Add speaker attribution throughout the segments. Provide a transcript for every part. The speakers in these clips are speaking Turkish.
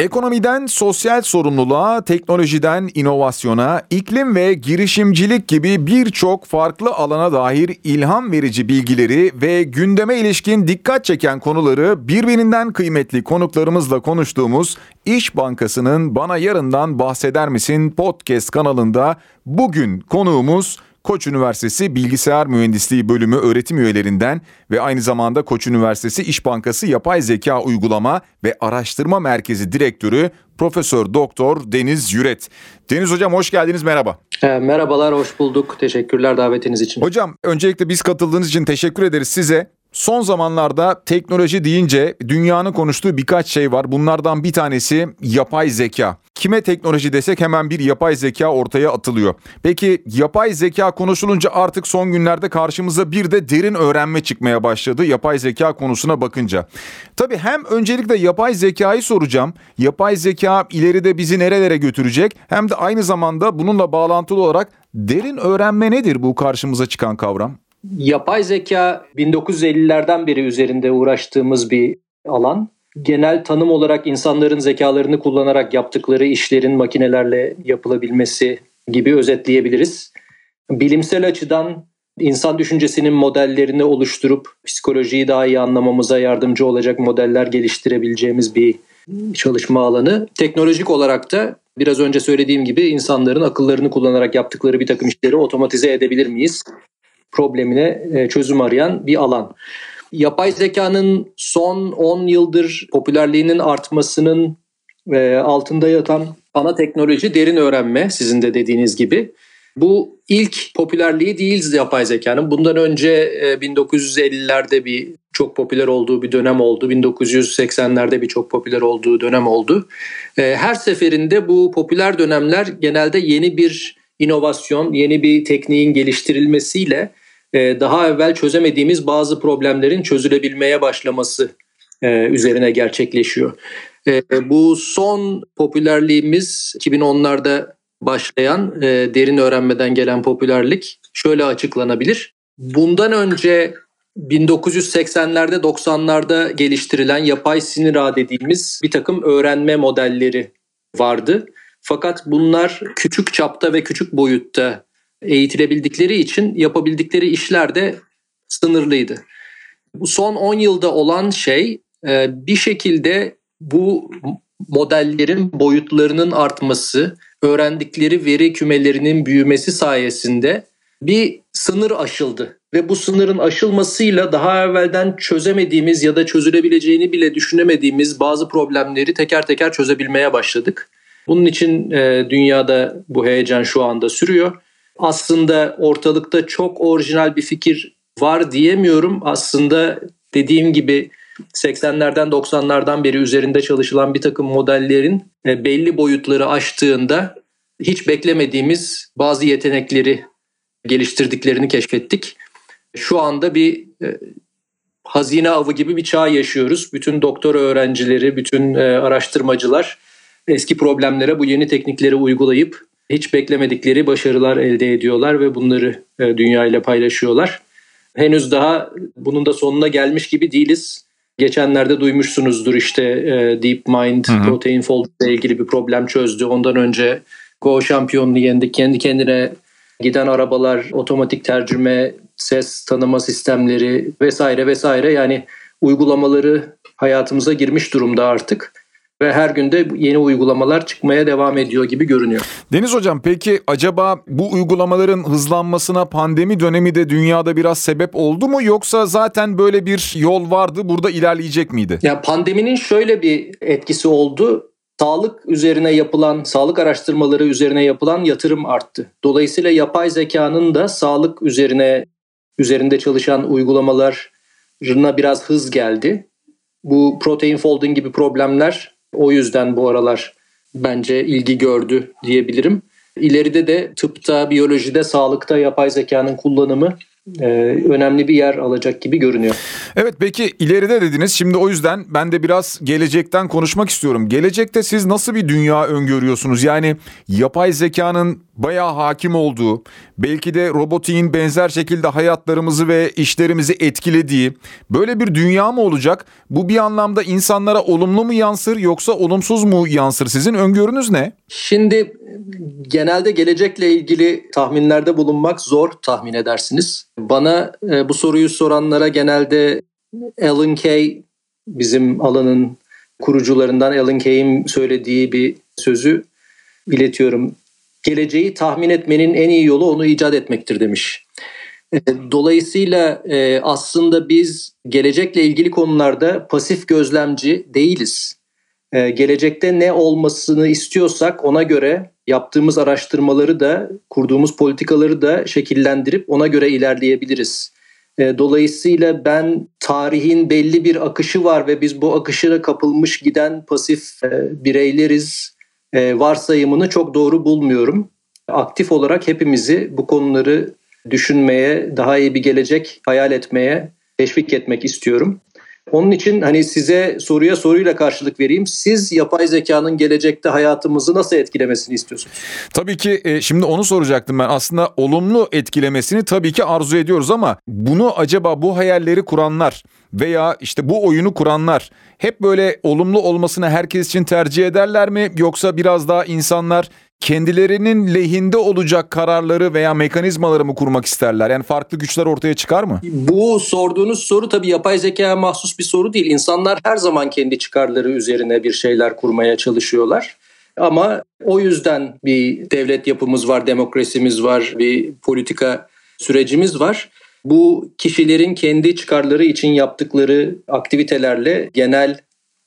Speaker 1: Ekonomiden sosyal sorumluluğa, teknolojiden inovasyona, iklim ve girişimcilik gibi birçok farklı alana dair ilham verici bilgileri ve gündeme ilişkin dikkat çeken konuları birbirinden kıymetli konuklarımızla konuştuğumuz İş Bankası'nın Bana Yarından Bahseder Misin podcast kanalında bugün konuğumuz Koç Üniversitesi Bilgisayar Mühendisliği Bölümü öğretim üyelerinden ve aynı zamanda Koç Üniversitesi İş Bankası Yapay Zeka Uygulama ve Araştırma Merkezi Direktörü Profesör Doktor Deniz Yüret. Deniz Hocam hoş geldiniz merhaba.
Speaker 2: E, merhabalar hoş bulduk. Teşekkürler davetiniz için.
Speaker 1: Hocam öncelikle biz katıldığınız için teşekkür ederiz size. Son zamanlarda teknoloji deyince dünyanın konuştuğu birkaç şey var. Bunlardan bir tanesi yapay zeka. Kime teknoloji desek hemen bir yapay zeka ortaya atılıyor. Peki yapay zeka konuşulunca artık son günlerde karşımıza bir de derin öğrenme çıkmaya başladı yapay zeka konusuna bakınca. Tabii hem öncelikle yapay zekayı soracağım. Yapay zeka ileride bizi nerelere götürecek? Hem de aynı zamanda bununla bağlantılı olarak derin öğrenme nedir bu karşımıza çıkan kavram?
Speaker 2: Yapay zeka 1950'lerden beri üzerinde uğraştığımız bir alan. Genel tanım olarak insanların zekalarını kullanarak yaptıkları işlerin makinelerle yapılabilmesi gibi özetleyebiliriz. Bilimsel açıdan insan düşüncesinin modellerini oluşturup psikolojiyi daha iyi anlamamıza yardımcı olacak modeller geliştirebileceğimiz bir çalışma alanı. Teknolojik olarak da biraz önce söylediğim gibi insanların akıllarını kullanarak yaptıkları bir takım işleri otomatize edebilir miyiz? Problemine e, çözüm arayan bir alan. Yapay zekanın son 10 yıldır popülerliğinin artmasının e, altında yatan ana teknoloji derin öğrenme sizin de dediğiniz gibi. Bu ilk popülerliği değil yapay zekanın. Bundan önce 1950'lerde e, bir çok popüler olduğu bir dönem oldu. 1980'lerde bir çok popüler olduğu dönem oldu. Her seferinde bu popüler dönemler genelde yeni bir inovasyon, yeni bir tekniğin geliştirilmesiyle daha evvel çözemediğimiz bazı problemlerin çözülebilmeye başlaması e, üzerine gerçekleşiyor. E, bu son popülerliğimiz 2010'larda başlayan derin öğrenmeden gelen popülerlik şöyle açıklanabilir. Bundan önce 1980'lerde 90'larda geliştirilen yapay sinir ağ dediğimiz bir takım öğrenme modelleri vardı. Fakat bunlar küçük çapta ve küçük boyutta eğitilebildikleri için yapabildikleri işler de sınırlıydı. Bu son 10 yılda olan şey e, bir şekilde bu modellerin boyutlarının artması, öğrendikleri veri kümelerinin büyümesi sayesinde bir sınır aşıldı. Ve bu sınırın aşılmasıyla daha evvelden çözemediğimiz ya da çözülebileceğini bile düşünemediğimiz bazı problemleri teker teker çözebilmeye başladık. Bunun için e, dünyada bu heyecan şu anda sürüyor aslında ortalıkta çok orijinal bir fikir var diyemiyorum. Aslında dediğim gibi 80'lerden 90'lardan beri üzerinde çalışılan bir takım modellerin e, belli boyutları aştığında hiç beklemediğimiz bazı yetenekleri geliştirdiklerini keşfettik. Şu anda bir e, hazine avı gibi bir çağ yaşıyoruz. Bütün doktor öğrencileri, bütün e, araştırmacılar eski problemlere bu yeni teknikleri uygulayıp hiç beklemedikleri başarılar elde ediyorlar ve bunları e, dünya ile paylaşıyorlar. Henüz daha bunun da sonuna gelmiş gibi değiliz. Geçenlerde duymuşsunuzdur işte e, DeepMind hı hı. Protein Fold ile ilgili bir problem çözdü. Ondan önce Go şampiyonunu yendi. Kendi kendine giden arabalar, otomatik tercüme, ses tanıma sistemleri vesaire vesaire yani uygulamaları hayatımıza girmiş durumda artık ve her günde yeni uygulamalar çıkmaya devam ediyor gibi görünüyor.
Speaker 1: Deniz Hocam peki acaba bu uygulamaların hızlanmasına pandemi dönemi de dünyada biraz sebep oldu mu yoksa zaten böyle bir yol vardı burada ilerleyecek miydi?
Speaker 2: Ya pandeminin şöyle bir etkisi oldu. Sağlık üzerine yapılan, sağlık araştırmaları üzerine yapılan yatırım arttı. Dolayısıyla yapay zekanın da sağlık üzerine üzerinde çalışan uygulamalarına biraz hız geldi. Bu protein folding gibi problemler o yüzden bu aralar bence ilgi gördü diyebilirim. İleride de tıpta, biyolojide, sağlıkta yapay zekanın kullanımı e, önemli bir yer alacak gibi görünüyor.
Speaker 1: Evet peki ileride dediniz. Şimdi o yüzden ben de biraz gelecekten konuşmak istiyorum. Gelecekte siz nasıl bir dünya öngörüyorsunuz? Yani yapay zekanın bayağı hakim olduğu, belki de robotiğin benzer şekilde hayatlarımızı ve işlerimizi etkilediği böyle bir dünya mı olacak? Bu bir anlamda insanlara olumlu mu yansır yoksa olumsuz mu yansır? Sizin öngörünüz ne?
Speaker 2: Şimdi genelde gelecekle ilgili tahminlerde bulunmak zor tahmin edersiniz. Bana e, bu soruyu soranlara genelde Alan Kay bizim alanın kurucularından Alan Kay'in söylediği bir sözü iletiyorum. Geleceği tahmin etmenin en iyi yolu onu icat etmektir demiş. E, dolayısıyla e, aslında biz gelecekle ilgili konularda pasif gözlemci değiliz. E, gelecekte ne olmasını istiyorsak ona göre yaptığımız araştırmaları da kurduğumuz politikaları da şekillendirip ona göre ilerleyebiliriz. E, dolayısıyla ben tarihin belli bir akışı var ve biz bu akışına kapılmış giden pasif e, bireyleriz e, varsayımını çok doğru bulmuyorum. Aktif olarak hepimizi bu konuları düşünmeye, daha iyi bir gelecek hayal etmeye teşvik etmek istiyorum. Onun için hani size soruya soruyla karşılık vereyim. Siz yapay zekanın gelecekte hayatımızı nasıl etkilemesini istiyorsunuz?
Speaker 1: Tabii ki e, şimdi onu soracaktım ben. Aslında olumlu etkilemesini tabii ki arzu ediyoruz ama bunu acaba bu hayalleri kuranlar veya işte bu oyunu kuranlar hep böyle olumlu olmasını herkes için tercih ederler mi yoksa biraz daha insanlar kendilerinin lehinde olacak kararları veya mekanizmaları mı kurmak isterler? Yani farklı güçler ortaya çıkar mı?
Speaker 2: Bu sorduğunuz soru tabii yapay zekaya mahsus bir soru değil. İnsanlar her zaman kendi çıkarları üzerine bir şeyler kurmaya çalışıyorlar. Ama o yüzden bir devlet yapımız var, demokrasimiz var, bir politika sürecimiz var. Bu kişilerin kendi çıkarları için yaptıkları aktivitelerle genel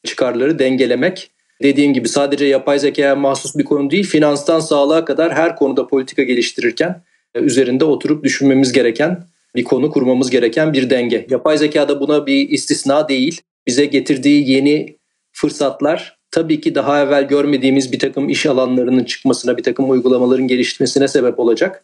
Speaker 2: çıkarları dengelemek dediğim gibi sadece yapay zekaya mahsus bir konu değil, finanstan sağlığa kadar her konuda politika geliştirirken e, üzerinde oturup düşünmemiz gereken bir konu kurmamız gereken bir denge. Yapay zeka da buna bir istisna değil. Bize getirdiği yeni fırsatlar tabii ki daha evvel görmediğimiz bir takım iş alanlarının çıkmasına, bir takım uygulamaların gelişmesine sebep olacak.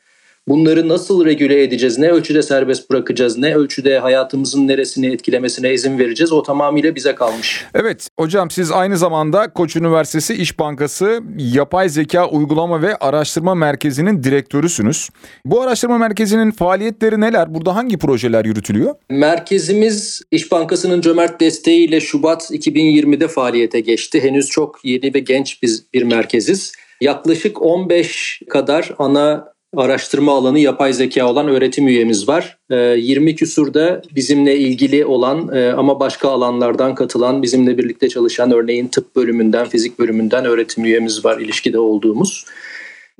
Speaker 2: Bunları nasıl regüle edeceğiz? Ne ölçüde serbest bırakacağız? Ne ölçüde hayatımızın neresini etkilemesine izin vereceğiz? O tamamıyla bize kalmış.
Speaker 1: Evet hocam siz aynı zamanda Koç Üniversitesi İş Bankası Yapay Zeka Uygulama ve Araştırma Merkezi'nin direktörüsünüz. Bu araştırma merkezinin faaliyetleri neler? Burada hangi projeler yürütülüyor?
Speaker 2: Merkezimiz İş Bankası'nın cömert desteğiyle Şubat 2020'de faaliyete geçti. Henüz çok yeni ve genç biz bir merkeziz. Yaklaşık 15 kadar ana araştırma alanı yapay zeka olan öğretim üyemiz var. 20 ee, küsurda bizimle ilgili olan e, ama başka alanlardan katılan, bizimle birlikte çalışan örneğin tıp bölümünden, fizik bölümünden öğretim üyemiz var ilişkide olduğumuz.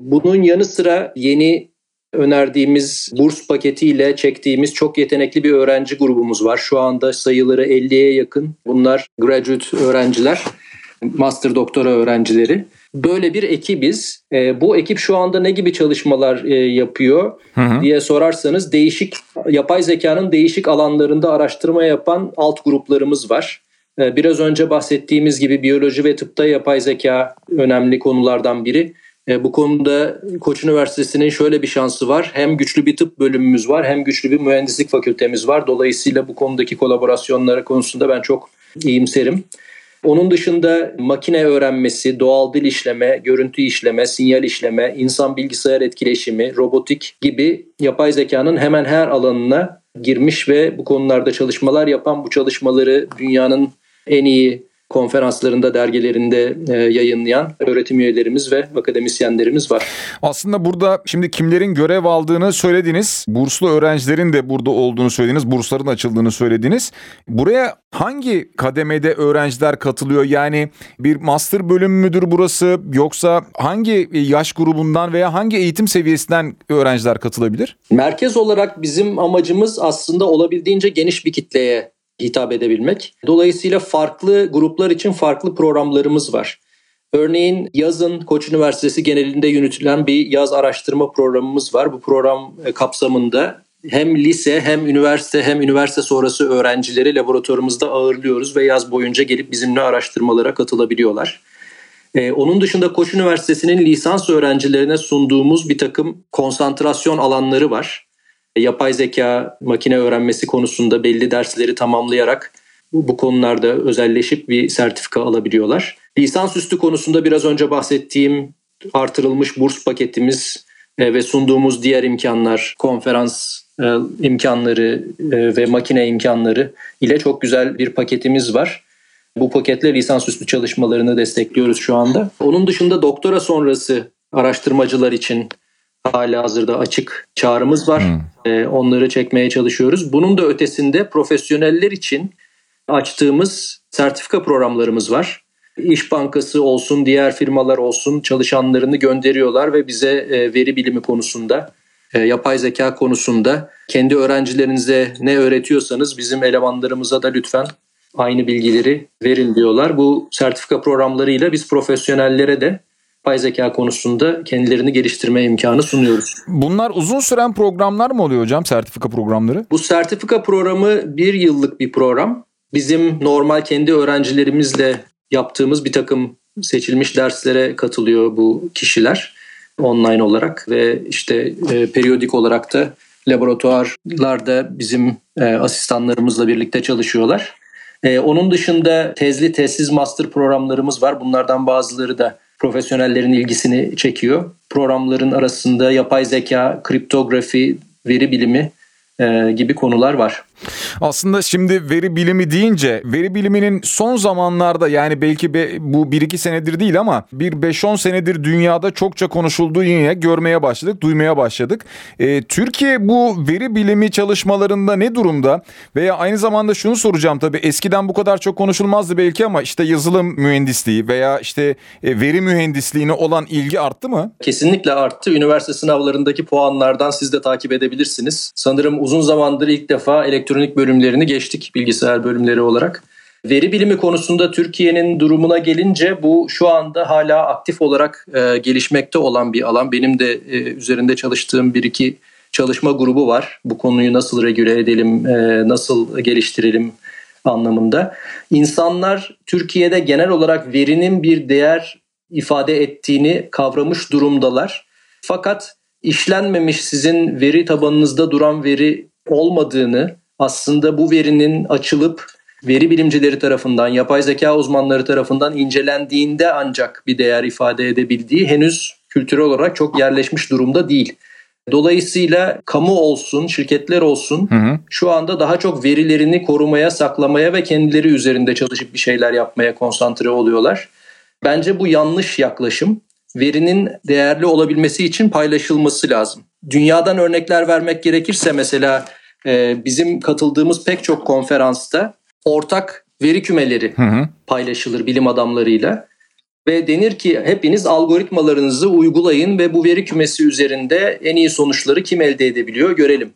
Speaker 2: Bunun yanı sıra yeni önerdiğimiz burs paketiyle çektiğimiz çok yetenekli bir öğrenci grubumuz var. Şu anda sayıları 50'ye yakın. Bunlar graduate öğrenciler, master doktora öğrencileri. Böyle bir ekibiz. E, bu ekip şu anda ne gibi çalışmalar e, yapıyor hı hı. diye sorarsanız değişik yapay zekanın değişik alanlarında araştırma yapan alt gruplarımız var. E, biraz önce bahsettiğimiz gibi biyoloji ve tıpta yapay zeka önemli konulardan biri. E, bu konuda Koç Üniversitesi'nin şöyle bir şansı var. Hem güçlü bir tıp bölümümüz var hem güçlü bir mühendislik fakültemiz var. Dolayısıyla bu konudaki kolaborasyonları konusunda ben çok iyimserim. Onun dışında makine öğrenmesi, doğal dil işleme, görüntü işleme, sinyal işleme, insan bilgisayar etkileşimi, robotik gibi yapay zekanın hemen her alanına girmiş ve bu konularda çalışmalar yapan bu çalışmaları dünyanın en iyi konferanslarında, dergilerinde e, yayınlayan öğretim üyelerimiz ve akademisyenlerimiz var.
Speaker 1: Aslında burada şimdi kimlerin görev aldığını söylediniz. Burslu öğrencilerin de burada olduğunu söylediniz. Bursların açıldığını söylediniz. Buraya hangi kademede öğrenciler katılıyor? Yani bir master bölüm müdür burası yoksa hangi yaş grubundan veya hangi eğitim seviyesinden öğrenciler katılabilir?
Speaker 2: Merkez olarak bizim amacımız aslında olabildiğince geniş bir kitleye hitap edebilmek. Dolayısıyla farklı gruplar için farklı programlarımız var. Örneğin yazın Koç Üniversitesi genelinde yürütülen bir yaz araştırma programımız var. Bu program e, kapsamında hem lise hem üniversite hem üniversite sonrası öğrencileri laboratuvarımızda ağırlıyoruz ve yaz boyunca gelip bizimle araştırmalara katılabiliyorlar. Ee, onun dışında Koç Üniversitesi'nin lisans öğrencilerine sunduğumuz bir takım konsantrasyon alanları var. Yapay zeka, makine öğrenmesi konusunda belli dersleri tamamlayarak bu, konularda özelleşip bir sertifika alabiliyorlar. Lisansüstü konusunda biraz önce bahsettiğim artırılmış burs paketimiz e, ve sunduğumuz diğer imkanlar, konferans e, imkanları e, ve makine imkanları ile çok güzel bir paketimiz var. Bu paketle lisansüstü çalışmalarını destekliyoruz şu anda. Onun dışında doktora sonrası araştırmacılar için hala hazırda açık çağrımız var. Hmm. Onları çekmeye çalışıyoruz. Bunun da ötesinde profesyoneller için açtığımız sertifika programlarımız var. İş Bankası olsun, diğer firmalar olsun çalışanlarını gönderiyorlar ve bize e, veri bilimi konusunda, e, yapay zeka konusunda kendi öğrencilerinize ne öğretiyorsanız bizim elemanlarımıza da lütfen aynı bilgileri verin diyorlar. Bu sertifika programlarıyla biz profesyonellere de yapay zeka konusunda kendilerini geliştirme imkanı sunuyoruz.
Speaker 1: Bunlar uzun süren programlar mı oluyor hocam sertifika programları?
Speaker 2: Bu sertifika programı bir yıllık bir program. Bizim normal kendi öğrencilerimizle yaptığımız bir takım seçilmiş derslere katılıyor bu kişiler online olarak ve işte e, periyodik olarak da laboratuvarlarda bizim e, asistanlarımızla birlikte çalışıyorlar. E, onun dışında tezli tezsiz master programlarımız var. Bunlardan bazıları da profesyonellerin ilgisini çekiyor. Programların arasında yapay zeka, kriptografi, veri bilimi e, gibi konular var.
Speaker 1: Aslında şimdi veri bilimi deyince veri biliminin son zamanlarda yani belki be, bu 1-2 senedir değil ama bir 5-10 senedir dünyada çokça konuşulduğu yine görmeye başladık, duymaya başladık. Ee, Türkiye bu veri bilimi çalışmalarında ne durumda? Veya aynı zamanda şunu soracağım tabii eskiden bu kadar çok konuşulmazdı belki ama işte yazılım mühendisliği veya işte e, veri mühendisliğine olan ilgi arttı mı?
Speaker 2: Kesinlikle arttı. Üniversite sınavlarındaki puanlardan siz de takip edebilirsiniz. Sanırım uzun zamandır ilk defa elektrik elektronik bölümlerini geçtik bilgisayar bölümleri olarak. Veri bilimi konusunda Türkiye'nin durumuna gelince bu şu anda hala aktif olarak e, gelişmekte olan bir alan. Benim de e, üzerinde çalıştığım bir iki çalışma grubu var. Bu konuyu nasıl regüle edelim, e, nasıl geliştirelim anlamında. İnsanlar Türkiye'de genel olarak verinin bir değer ifade ettiğini kavramış durumdalar. Fakat işlenmemiş sizin veri tabanınızda duran veri olmadığını aslında bu verinin açılıp veri bilimcileri tarafından, yapay zeka uzmanları tarafından incelendiğinde ancak bir değer ifade edebildiği henüz kültürel olarak çok yerleşmiş durumda değil. Dolayısıyla kamu olsun, şirketler olsun hı hı. şu anda daha çok verilerini korumaya, saklamaya ve kendileri üzerinde çalışıp bir şeyler yapmaya konsantre oluyorlar. Bence bu yanlış yaklaşım. Verinin değerli olabilmesi için paylaşılması lazım. Dünyadan örnekler vermek gerekirse mesela e, bizim katıldığımız pek çok konferansta ortak veri kümeleri hı hı. paylaşılır bilim adamlarıyla. Ve denir ki hepiniz algoritmalarınızı uygulayın ve bu veri kümesi üzerinde en iyi sonuçları kim elde edebiliyor görelim.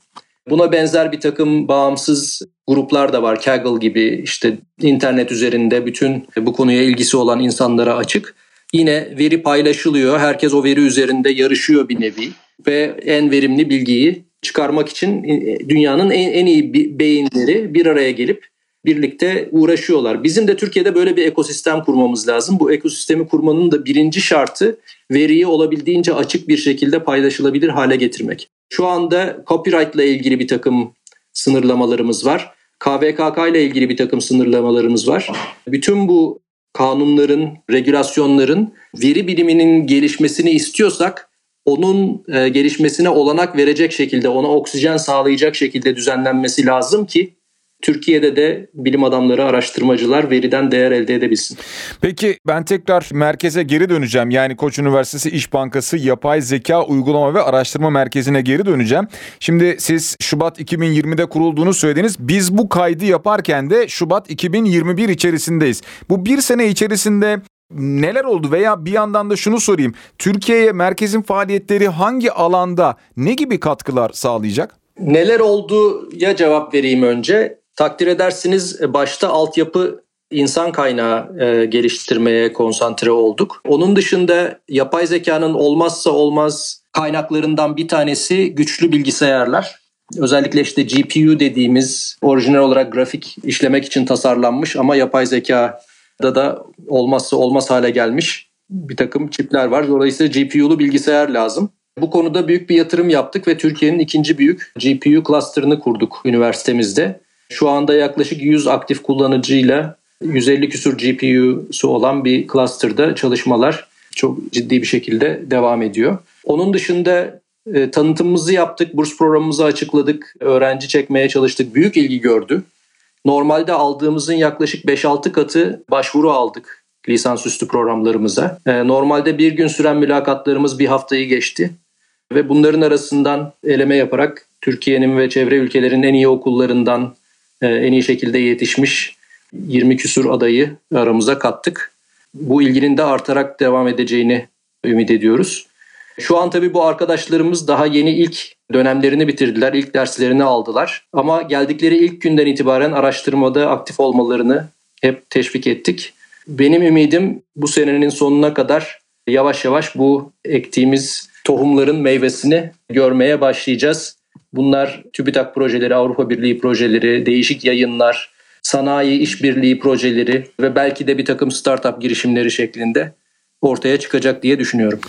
Speaker 2: Buna benzer bir takım bağımsız gruplar da var. Kaggle gibi işte internet üzerinde bütün bu konuya ilgisi olan insanlara açık. Yine veri paylaşılıyor. Herkes o veri üzerinde yarışıyor bir nevi ve en verimli bilgiyi çıkarmak için e, dünyanın en, en iyi beyinleri bir araya gelip birlikte uğraşıyorlar. Bizim de Türkiye'de böyle bir ekosistem kurmamız lazım. Bu ekosistemi kurmanın da birinci şartı veriyi olabildiğince açık bir şekilde paylaşılabilir hale getirmek. Şu anda copyright ile ilgili bir takım sınırlamalarımız var. KVKK ile ilgili bir takım sınırlamalarımız var. Bütün bu kanunların, regülasyonların veri biliminin gelişmesini istiyorsak onun e, gelişmesine olanak verecek şekilde, ona oksijen sağlayacak şekilde düzenlenmesi lazım ki Türkiye'de de bilim adamları, araştırmacılar veriden değer elde edebilsin.
Speaker 1: Peki ben tekrar merkeze geri döneceğim. Yani Koç Üniversitesi İş Bankası Yapay Zeka Uygulama ve Araştırma Merkezi'ne geri döneceğim. Şimdi siz Şubat 2020'de kurulduğunu söylediniz. Biz bu kaydı yaparken de Şubat 2021 içerisindeyiz. Bu bir sene içerisinde neler oldu veya bir yandan da şunu sorayım. Türkiye'ye merkezin faaliyetleri hangi alanda ne gibi katkılar sağlayacak?
Speaker 2: Neler oldu ya cevap vereyim önce. Takdir edersiniz e, başta altyapı insan kaynağı e, geliştirmeye konsantre olduk. Onun dışında yapay zekanın olmazsa olmaz kaynaklarından bir tanesi güçlü bilgisayarlar. Özellikle işte GPU dediğimiz orijinal olarak grafik işlemek için tasarlanmış ama yapay zeka da da olmazsa olmaz hale gelmiş bir takım çipler var. Dolayısıyla GPU'lu bilgisayar lazım. Bu konuda büyük bir yatırım yaptık ve Türkiye'nin ikinci büyük GPU cluster'ını kurduk üniversitemizde. Şu anda yaklaşık 100 aktif kullanıcıyla 150 küsur GPU'su olan bir cluster'da çalışmalar çok ciddi bir şekilde devam ediyor. Onun dışında e, tanıtımımızı yaptık, burs programımızı açıkladık, öğrenci çekmeye çalıştık. Büyük ilgi gördü. Normalde aldığımızın yaklaşık 5-6 katı başvuru aldık lisansüstü programlarımıza. E, normalde bir gün süren mülakatlarımız bir haftayı geçti. Ve bunların arasından eleme yaparak Türkiye'nin ve çevre ülkelerin en iyi okullarından e, en iyi şekilde yetişmiş 20 küsur adayı aramıza kattık. Bu ilginin de artarak devam edeceğini ümit ediyoruz. Şu an tabii bu arkadaşlarımız daha yeni ilk dönemlerini bitirdiler, ilk derslerini aldılar. Ama geldikleri ilk günden itibaren araştırmada aktif olmalarını hep teşvik ettik. Benim ümidim bu senenin sonuna kadar yavaş yavaş bu ektiğimiz tohumların meyvesini görmeye başlayacağız. Bunlar TÜBİTAK projeleri, Avrupa Birliği projeleri, değişik yayınlar, sanayi işbirliği projeleri ve belki de bir takım startup girişimleri şeklinde ortaya çıkacak diye düşünüyorum.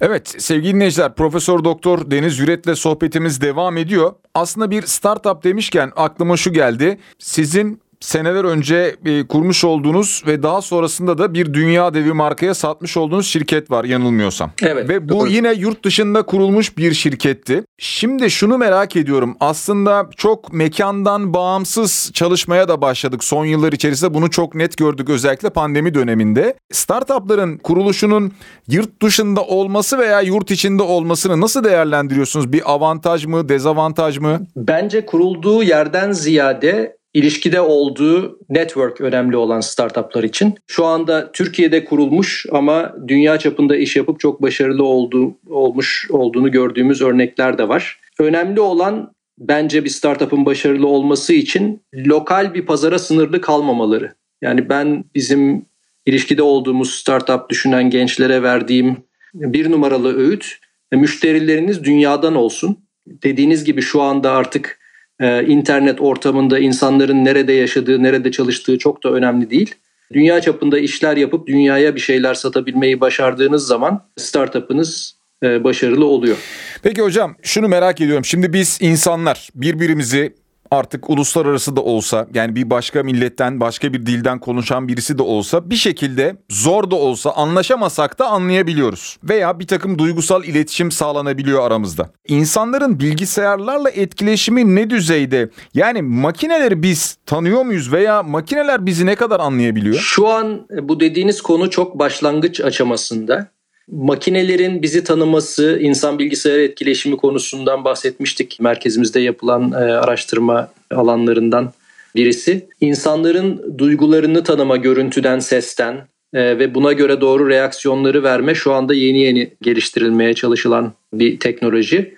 Speaker 1: Evet sevgili dinleyiciler Profesör Doktor Deniz Yüret'le sohbetimiz devam ediyor. Aslında bir startup demişken aklıma şu geldi. Sizin seneler önce e, kurmuş olduğunuz ve daha sonrasında da bir dünya devi markaya satmış olduğunuz şirket var yanılmıyorsam.
Speaker 2: Evet.
Speaker 1: Ve bu
Speaker 2: doğru.
Speaker 1: yine yurt dışında kurulmuş bir şirketti. Şimdi şunu merak ediyorum. Aslında çok mekandan bağımsız çalışmaya da başladık. Son yıllar içerisinde bunu çok net gördük özellikle pandemi döneminde. Startupların kuruluşunun yurt dışında olması veya yurt içinde olmasını nasıl değerlendiriyorsunuz? Bir avantaj mı, dezavantaj mı?
Speaker 2: Bence kurulduğu yerden ziyade ilişkide olduğu network önemli olan startuplar için. Şu anda Türkiye'de kurulmuş ama dünya çapında iş yapıp çok başarılı olduğu, olmuş olduğunu gördüğümüz örnekler de var. Önemli olan bence bir startup'ın başarılı olması için lokal bir pazara sınırlı kalmamaları. Yani ben bizim ilişkide olduğumuz startup düşünen gençlere verdiğim bir numaralı öğüt müşterileriniz dünyadan olsun. Dediğiniz gibi şu anda artık e, internet ortamında insanların nerede yaşadığı, nerede çalıştığı çok da önemli değil. Dünya çapında işler yapıp dünyaya bir şeyler satabilmeyi başardığınız zaman startup'ınız e, başarılı oluyor.
Speaker 1: Peki hocam şunu merak ediyorum. Şimdi biz insanlar birbirimizi artık uluslararası da olsa yani bir başka milletten başka bir dilden konuşan birisi de olsa bir şekilde zor da olsa anlaşamasak da anlayabiliyoruz. Veya bir takım duygusal iletişim sağlanabiliyor aramızda. İnsanların bilgisayarlarla etkileşimi ne düzeyde? Yani makineleri biz tanıyor muyuz veya makineler bizi ne kadar anlayabiliyor?
Speaker 2: Şu an bu dediğiniz konu çok başlangıç aşamasında makinelerin bizi tanıması, insan bilgisayar etkileşimi konusundan bahsetmiştik. Merkezimizde yapılan e, araştırma alanlarından birisi. İnsanların duygularını tanıma görüntüden, sesten e, ve buna göre doğru reaksiyonları verme şu anda yeni yeni geliştirilmeye çalışılan bir teknoloji.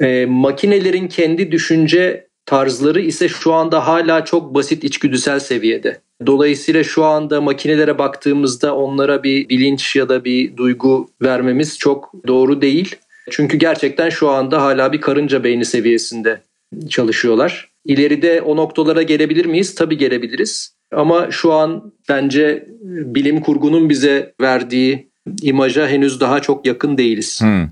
Speaker 2: E, makinelerin kendi düşünce tarzları ise şu anda hala çok basit içgüdüsel seviyede. Dolayısıyla şu anda makinelere baktığımızda onlara bir bilinç ya da bir duygu vermemiz çok doğru değil. Çünkü gerçekten şu anda hala bir karınca beyni seviyesinde çalışıyorlar. İleride o noktalara gelebilir miyiz? Tabii gelebiliriz. Ama şu an bence bilim kurgunun bize verdiği imaja henüz daha çok yakın değiliz.
Speaker 1: Hmm.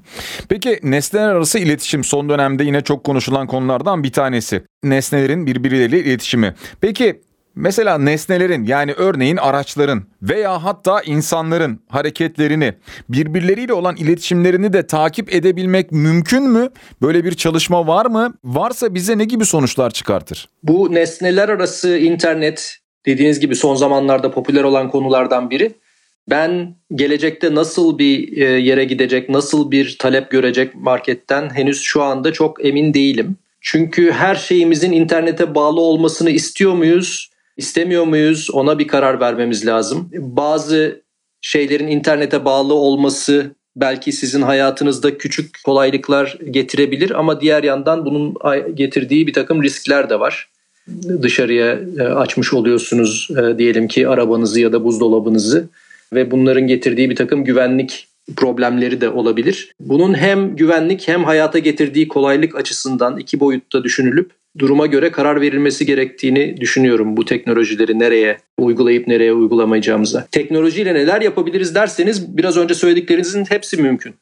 Speaker 1: Peki nesneler arası iletişim son dönemde yine çok konuşulan konulardan bir tanesi. Nesnelerin birbirleriyle iletişimi. Peki Mesela nesnelerin yani örneğin araçların veya hatta insanların hareketlerini birbirleriyle olan iletişimlerini de takip edebilmek mümkün mü? Böyle bir çalışma var mı? Varsa bize ne gibi sonuçlar çıkartır?
Speaker 2: Bu nesneler arası internet dediğiniz gibi son zamanlarda popüler olan konulardan biri. Ben gelecekte nasıl bir e, yere gidecek, nasıl bir talep görecek marketten henüz şu anda çok emin değilim. Çünkü her şeyimizin internete bağlı olmasını istiyor muyuz? İstemiyor muyuz? Ona bir karar vermemiz lazım. Bazı şeylerin internete bağlı olması belki sizin hayatınızda küçük kolaylıklar getirebilir ama diğer yandan bunun getirdiği bir takım riskler de var. Dışarıya e, açmış oluyorsunuz e, diyelim ki arabanızı ya da buzdolabınızı ve bunların getirdiği bir takım güvenlik problemleri de olabilir. Bunun hem güvenlik hem hayata getirdiği kolaylık açısından iki boyutta düşünülüp duruma göre karar verilmesi gerektiğini düşünüyorum bu teknolojileri nereye uygulayıp nereye uygulamayacağımıza. Teknolojiyle neler yapabiliriz derseniz biraz önce söylediklerinizin hepsi mümkün.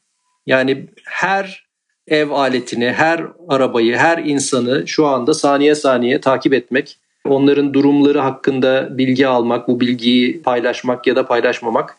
Speaker 2: Yani her ev aletini, her arabayı, her insanı şu anda saniye saniye takip etmek, onların durumları hakkında bilgi almak, bu bilgiyi paylaşmak ya da paylaşmamak.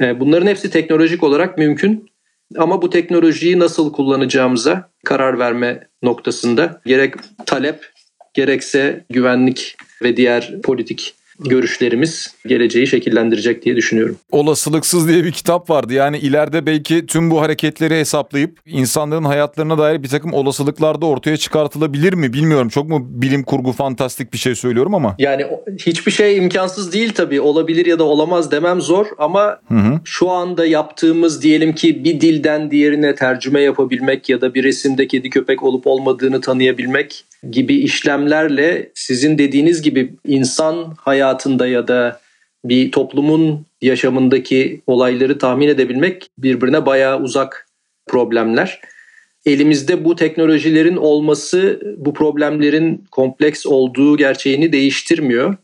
Speaker 2: E, bunların hepsi teknolojik olarak mümkün. Ama bu teknolojiyi nasıl kullanacağımıza karar verme noktasında gerek talep gerekse güvenlik ve diğer politik görüşlerimiz geleceği şekillendirecek diye düşünüyorum.
Speaker 1: Olasılıksız diye bir kitap vardı. Yani ileride belki tüm bu hareketleri hesaplayıp insanların hayatlarına dair bir takım olasılıklar da ortaya çıkartılabilir mi bilmiyorum. Çok mu bilim kurgu fantastik bir şey söylüyorum ama.
Speaker 2: Yani hiçbir şey imkansız değil tabii. Olabilir ya da olamaz demem zor ama hı hı. şu anda yaptığımız diyelim ki bir dilden diğerine tercüme yapabilmek ya da bir resimde kedi köpek olup olmadığını tanıyabilmek gibi işlemlerle sizin dediğiniz gibi insan hayatında ya da bir toplumun yaşamındaki olayları tahmin edebilmek birbirine bayağı uzak problemler. Elimizde bu teknolojilerin olması bu problemlerin kompleks olduğu gerçeğini değiştirmiyor.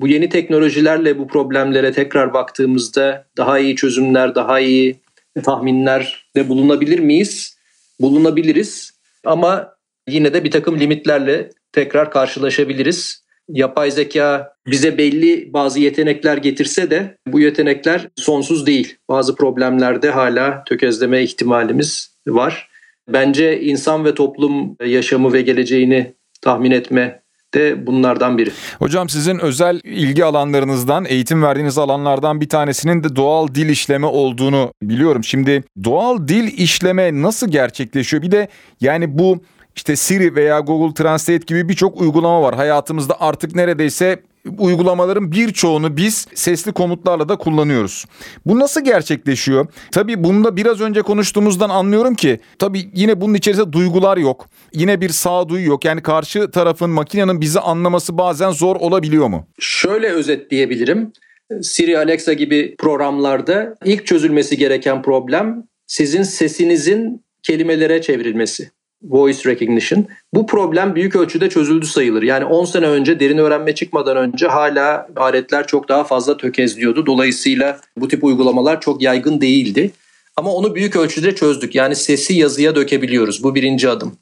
Speaker 2: Bu yeni teknolojilerle bu problemlere tekrar baktığımızda daha iyi çözümler, daha iyi tahminler de bulunabilir miyiz? Bulunabiliriz. Ama yine de bir takım limitlerle tekrar karşılaşabiliriz. Yapay zeka bize belli bazı yetenekler getirse de bu yetenekler sonsuz değil. Bazı problemlerde hala tökezleme ihtimalimiz var. Bence insan ve toplum yaşamı ve geleceğini tahmin etme de bunlardan biri.
Speaker 1: Hocam sizin özel ilgi alanlarınızdan, eğitim verdiğiniz alanlardan bir tanesinin de doğal dil işleme olduğunu biliyorum. Şimdi doğal dil işleme nasıl gerçekleşiyor? Bir de yani bu işte Siri veya Google Translate gibi birçok uygulama var. Hayatımızda artık neredeyse uygulamaların birçoğunu biz sesli komutlarla da kullanıyoruz. Bu nasıl gerçekleşiyor? Tabii bunda biraz önce konuştuğumuzdan anlıyorum ki tabii yine bunun içerisinde duygular yok. Yine bir sağduyu yok. Yani karşı tarafın makinenin bizi anlaması bazen zor olabiliyor mu?
Speaker 2: Şöyle özetleyebilirim. Siri, Alexa gibi programlarda ilk çözülmesi gereken problem sizin sesinizin kelimelere çevrilmesi voice recognition. Bu problem büyük ölçüde çözüldü sayılır. Yani 10 sene önce derin öğrenme çıkmadan önce hala aletler çok daha fazla tökezliyordu. Dolayısıyla bu tip uygulamalar çok yaygın değildi. Ama onu büyük ölçüde çözdük. Yani sesi yazıya dökebiliyoruz. Bu birinci adım.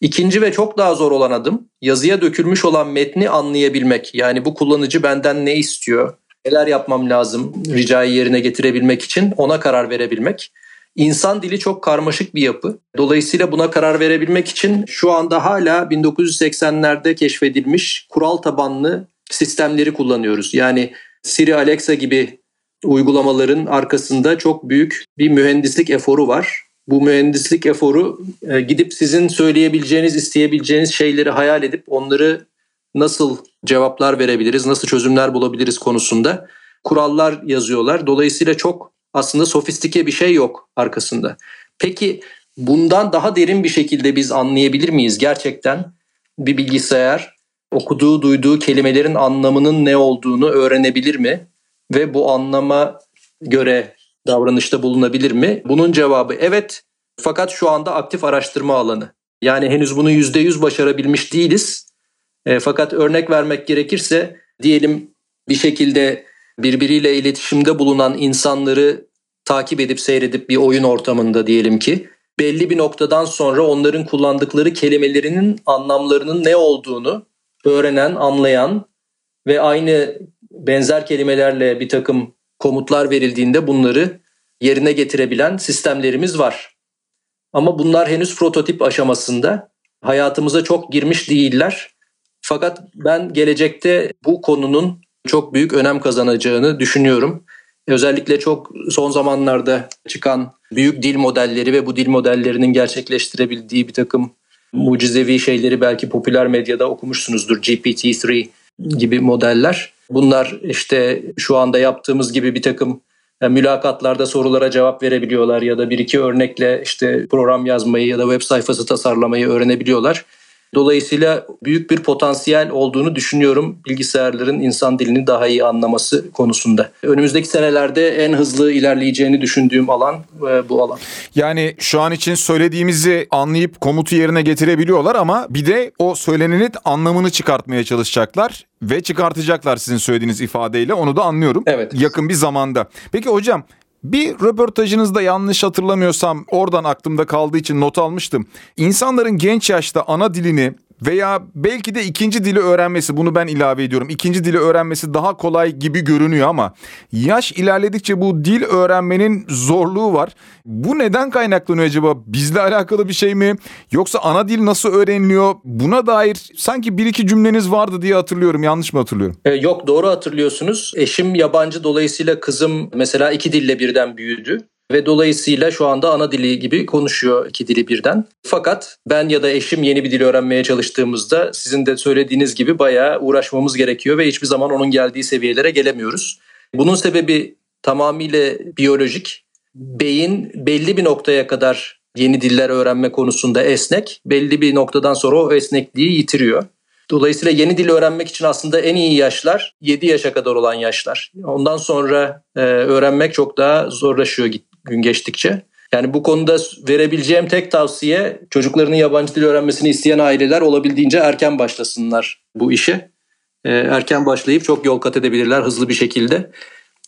Speaker 2: İkinci ve çok daha zor olan adım yazıya dökülmüş olan metni anlayabilmek. Yani bu kullanıcı benden ne istiyor? Neler yapmam lazım ricayı yerine getirebilmek için ona karar verebilmek. İnsan dili çok karmaşık bir yapı. Dolayısıyla buna karar verebilmek için şu anda hala 1980'lerde keşfedilmiş kural tabanlı sistemleri kullanıyoruz. Yani Siri, Alexa gibi uygulamaların arkasında çok büyük bir mühendislik eforu var. Bu mühendislik eforu e, gidip sizin söyleyebileceğiniz, isteyebileceğiniz şeyleri hayal edip onları nasıl cevaplar verebiliriz, nasıl çözümler bulabiliriz konusunda kurallar yazıyorlar. Dolayısıyla çok aslında sofistike bir şey yok arkasında. Peki bundan daha derin bir şekilde biz anlayabilir miyiz gerçekten bir bilgisayar okuduğu duyduğu kelimelerin anlamının ne olduğunu öğrenebilir mi ve bu anlama göre davranışta bulunabilir mi? Bunun cevabı evet fakat şu anda aktif araştırma alanı. Yani henüz bunu %100 başarabilmiş değiliz. E, fakat örnek vermek gerekirse diyelim bir şekilde birbiriyle iletişimde bulunan insanları takip edip seyredip bir oyun ortamında diyelim ki belli bir noktadan sonra onların kullandıkları kelimelerinin anlamlarının ne olduğunu öğrenen, anlayan ve aynı benzer kelimelerle bir takım komutlar verildiğinde bunları yerine getirebilen sistemlerimiz var. Ama bunlar henüz prototip aşamasında. Hayatımıza çok girmiş değiller. Fakat ben gelecekte bu konunun çok büyük önem kazanacağını düşünüyorum. Özellikle çok son zamanlarda çıkan büyük dil modelleri ve bu dil modellerinin gerçekleştirebildiği bir takım mucizevi şeyleri belki popüler medyada okumuşsunuzdur. GPT-3 gibi modeller. Bunlar işte şu anda yaptığımız gibi bir takım yani mülakatlarda sorulara cevap verebiliyorlar ya da bir iki örnekle işte program yazmayı ya da web sayfası tasarlamayı öğrenebiliyorlar. Dolayısıyla büyük bir potansiyel olduğunu düşünüyorum bilgisayarların insan dilini daha iyi anlaması konusunda. Önümüzdeki senelerde en hızlı ilerleyeceğini düşündüğüm alan e, bu alan.
Speaker 1: Yani şu an için söylediğimizi anlayıp komutu yerine getirebiliyorlar ama bir de o söylenenin anlamını çıkartmaya çalışacaklar ve çıkartacaklar sizin söylediğiniz ifadeyle onu da anlıyorum.
Speaker 2: Evet.
Speaker 1: Yakın bir zamanda. Peki hocam Bir röportajınızda yanlış hatırlamıyorsam oradan aklımda kaldığı için not almıştım. İnsanların genç yaşta ana dilini veya belki de ikinci dili öğrenmesi bunu ben ilave ediyorum. İkinci dili öğrenmesi daha kolay gibi görünüyor ama yaş ilerledikçe bu dil öğrenmenin zorluğu var. Bu neden kaynaklanıyor acaba? Bizle alakalı bir şey mi? Yoksa ana dil nasıl öğreniliyor? Buna dair sanki bir iki cümleniz vardı diye hatırlıyorum. Yanlış mı hatırlıyorum?
Speaker 2: E, yok doğru hatırlıyorsunuz. Eşim yabancı dolayısıyla kızım mesela iki dille birden büyüdü ve dolayısıyla şu anda ana dili gibi konuşuyor iki dili birden. Fakat ben ya da eşim yeni bir dil öğrenmeye çalıştığımızda sizin de söylediğiniz gibi bayağı uğraşmamız gerekiyor ve hiçbir zaman onun geldiği seviyelere gelemiyoruz. Bunun sebebi tamamıyla biyolojik. Beyin belli bir noktaya kadar yeni diller öğrenme konusunda esnek. Belli bir noktadan sonra o esnekliği yitiriyor. Dolayısıyla yeni dil öğrenmek için aslında en iyi yaşlar 7 yaşa kadar olan yaşlar. Ondan sonra e, öğrenmek çok daha zorlaşıyor gün geçtikçe. Yani bu konuda verebileceğim tek tavsiye çocuklarının yabancı dil öğrenmesini isteyen aileler olabildiğince erken başlasınlar bu işe. Ee, erken başlayıp çok yol kat edebilirler hızlı bir şekilde.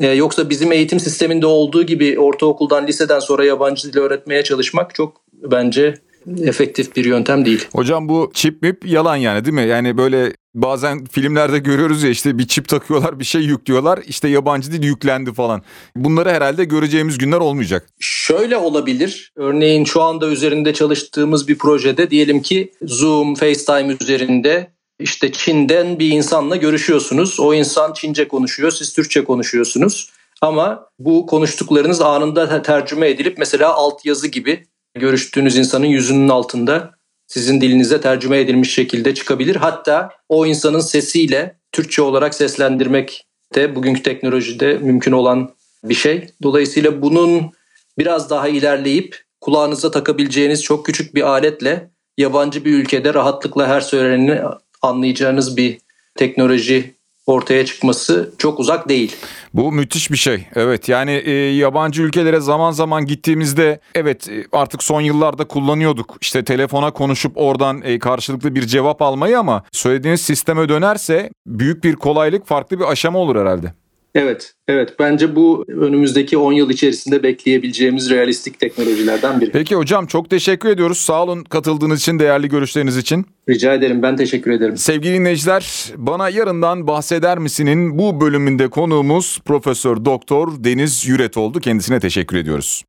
Speaker 2: Ee, yoksa bizim eğitim sisteminde olduğu gibi ortaokuldan, liseden sonra yabancı dil öğretmeye çalışmak çok bence efektif bir yöntem değil.
Speaker 1: Hocam bu çip mip yalan yani değil mi? Yani böyle bazen filmlerde görüyoruz ya işte bir çip takıyorlar bir şey yüklüyorlar işte yabancı dil yüklendi falan. Bunları herhalde göreceğimiz günler olmayacak.
Speaker 2: Şöyle olabilir. Örneğin şu anda üzerinde çalıştığımız bir projede diyelim ki Zoom, FaceTime üzerinde işte Çin'den bir insanla görüşüyorsunuz. O insan Çince konuşuyor, siz Türkçe konuşuyorsunuz. Ama bu konuştuklarınız anında tercüme edilip mesela altyazı gibi görüştüğünüz insanın yüzünün altında sizin dilinize tercüme edilmiş şekilde çıkabilir. Hatta o insanın sesiyle Türkçe olarak seslendirmek de bugünkü teknolojide mümkün olan bir şey. Dolayısıyla bunun biraz daha ilerleyip kulağınıza takabileceğiniz çok küçük bir aletle yabancı bir ülkede rahatlıkla her söyleneni anlayacağınız bir teknoloji ortaya çıkması çok uzak değil.
Speaker 1: Bu müthiş bir şey. Evet yani e, yabancı ülkelere zaman zaman gittiğimizde evet e, artık son yıllarda kullanıyorduk. İşte telefona konuşup oradan e, karşılıklı bir cevap almayı ama söylediğiniz sisteme dönerse büyük bir kolaylık farklı bir aşama olur herhalde.
Speaker 2: Evet, evet. Bence bu önümüzdeki 10 yıl içerisinde bekleyebileceğimiz realistik teknolojilerden biri.
Speaker 1: Peki hocam çok teşekkür ediyoruz. Sağ olun katıldığınız için, değerli görüşleriniz için.
Speaker 2: Rica ederim. Ben teşekkür ederim.
Speaker 1: Sevgili dinleyiciler, bana yarından bahseder misinin bu bölümünde konuğumuz Profesör Doktor Deniz Yüret oldu. Kendisine teşekkür ediyoruz.